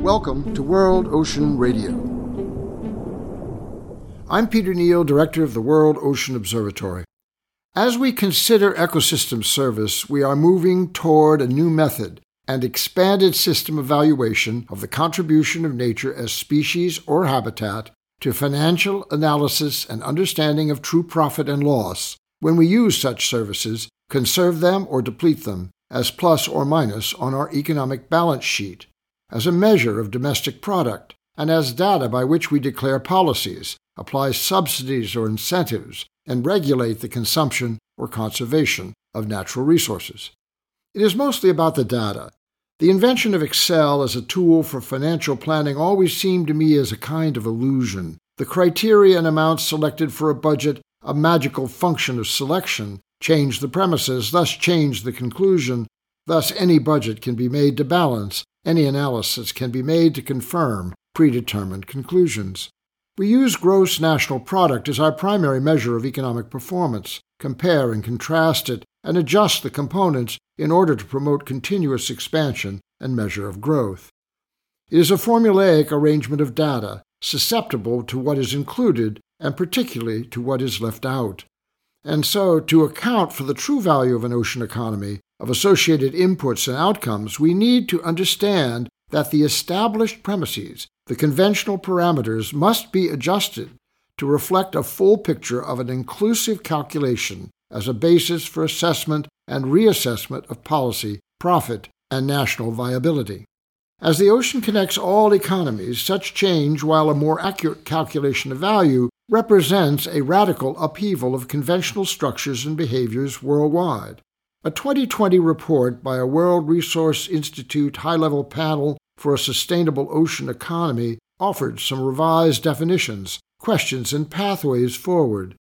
Welcome to World Ocean Radio. I'm Peter Neill, Director of the World Ocean Observatory. As we consider ecosystem service, we are moving toward a new method and expanded system evaluation of the contribution of nature as species or habitat to financial analysis and understanding of true profit and loss when we use such services, conserve them or deplete them as plus or minus on our economic balance sheet as a measure of domestic product, and as data by which we declare policies, apply subsidies or incentives, and regulate the consumption or conservation of natural resources. It is mostly about the data. The invention of Excel as a tool for financial planning always seemed to me as a kind of illusion. The criteria and amounts selected for a budget, a magical function of selection, change the premises, thus change the conclusion. Thus, any budget can be made to balance any analysis can be made to confirm predetermined conclusions. We use gross national product as our primary measure of economic performance, compare and contrast it, and adjust the components in order to promote continuous expansion and measure of growth. It is a formulaic arrangement of data, susceptible to what is included and particularly to what is left out. And so, to account for the true value of an ocean economy, of associated inputs and outcomes, we need to understand that the established premises, the conventional parameters, must be adjusted to reflect a full picture of an inclusive calculation as a basis for assessment and reassessment of policy, profit, and national viability. As the ocean connects all economies, such change, while a more accurate calculation of value, represents a radical upheaval of conventional structures and behaviors worldwide. A 2020 report by a World Resource Institute high level panel for a sustainable ocean economy offered some revised definitions, questions, and pathways forward.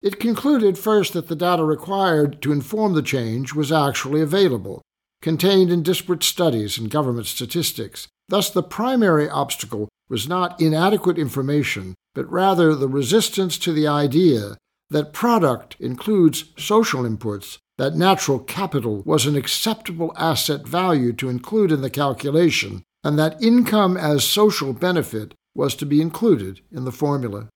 It concluded first that the data required to inform the change was actually available, contained in disparate studies and government statistics. Thus, the primary obstacle was not inadequate information, but rather the resistance to the idea that product includes social inputs that natural capital was an acceptable asset value to include in the calculation, and that income as social benefit was to be included in the formula.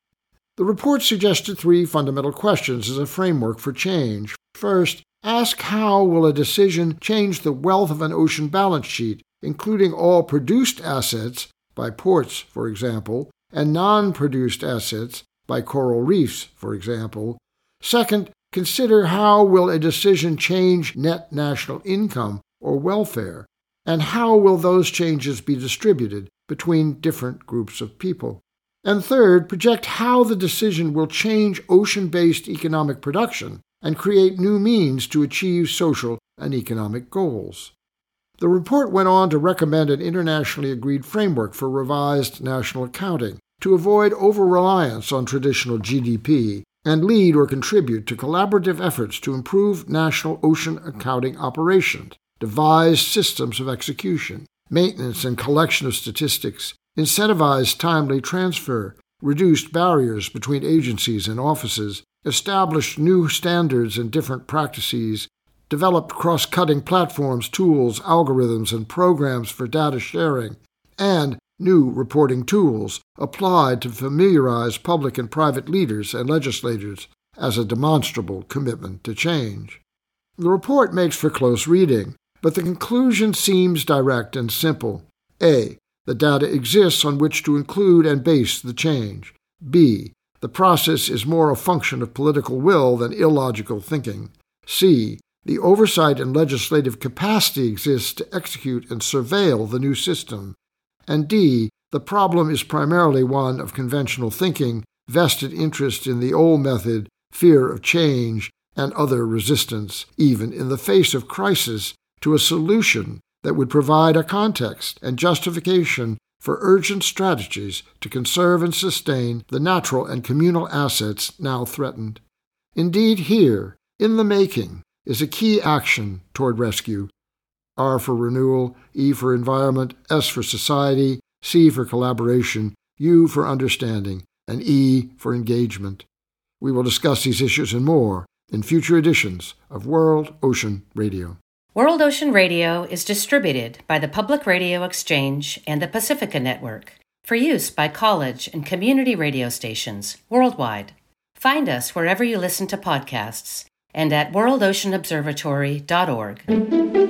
The report suggested three fundamental questions as a framework for change. First, ask how will a decision change the wealth of an ocean balance sheet, including all produced assets, by ports, for example, and non produced assets, by coral reefs, for example. Second, Consider how will a decision change net national income or welfare, and how will those changes be distributed between different groups of people. And third, project how the decision will change ocean based economic production and create new means to achieve social and economic goals. The report went on to recommend an internationally agreed framework for revised national accounting to avoid over reliance on traditional GDP and lead or contribute to collaborative efforts to improve national ocean accounting operations, devise systems of execution, maintenance and collection of statistics, incentivize timely transfer, reduced barriers between agencies and offices, established new standards and different practices, developed cross cutting platforms, tools, algorithms, and programs for data sharing, and new reporting tools applied to familiarize public and private leaders and legislators as a demonstrable commitment to change. The report makes for close reading, but the conclusion seems direct and simple. A. The data exists on which to include and base the change. B. The process is more a function of political will than illogical thinking. C. The oversight and legislative capacity exists to execute and surveil the new system and D, the problem is primarily one of conventional thinking, vested interest in the old method, fear of change, and other resistance, even in the face of crisis, to a solution that would provide a context and justification for urgent strategies to conserve and sustain the natural and communal assets now threatened. Indeed, here, in the making, is a key action toward rescue R for renewal, E for environment, S for society, C for collaboration, U for understanding, and E for engagement. We will discuss these issues and more in future editions of World Ocean Radio. World Ocean Radio is distributed by the Public Radio Exchange and the Pacifica Network for use by college and community radio stations worldwide. Find us wherever you listen to podcasts and at worldoceanobservatory.org.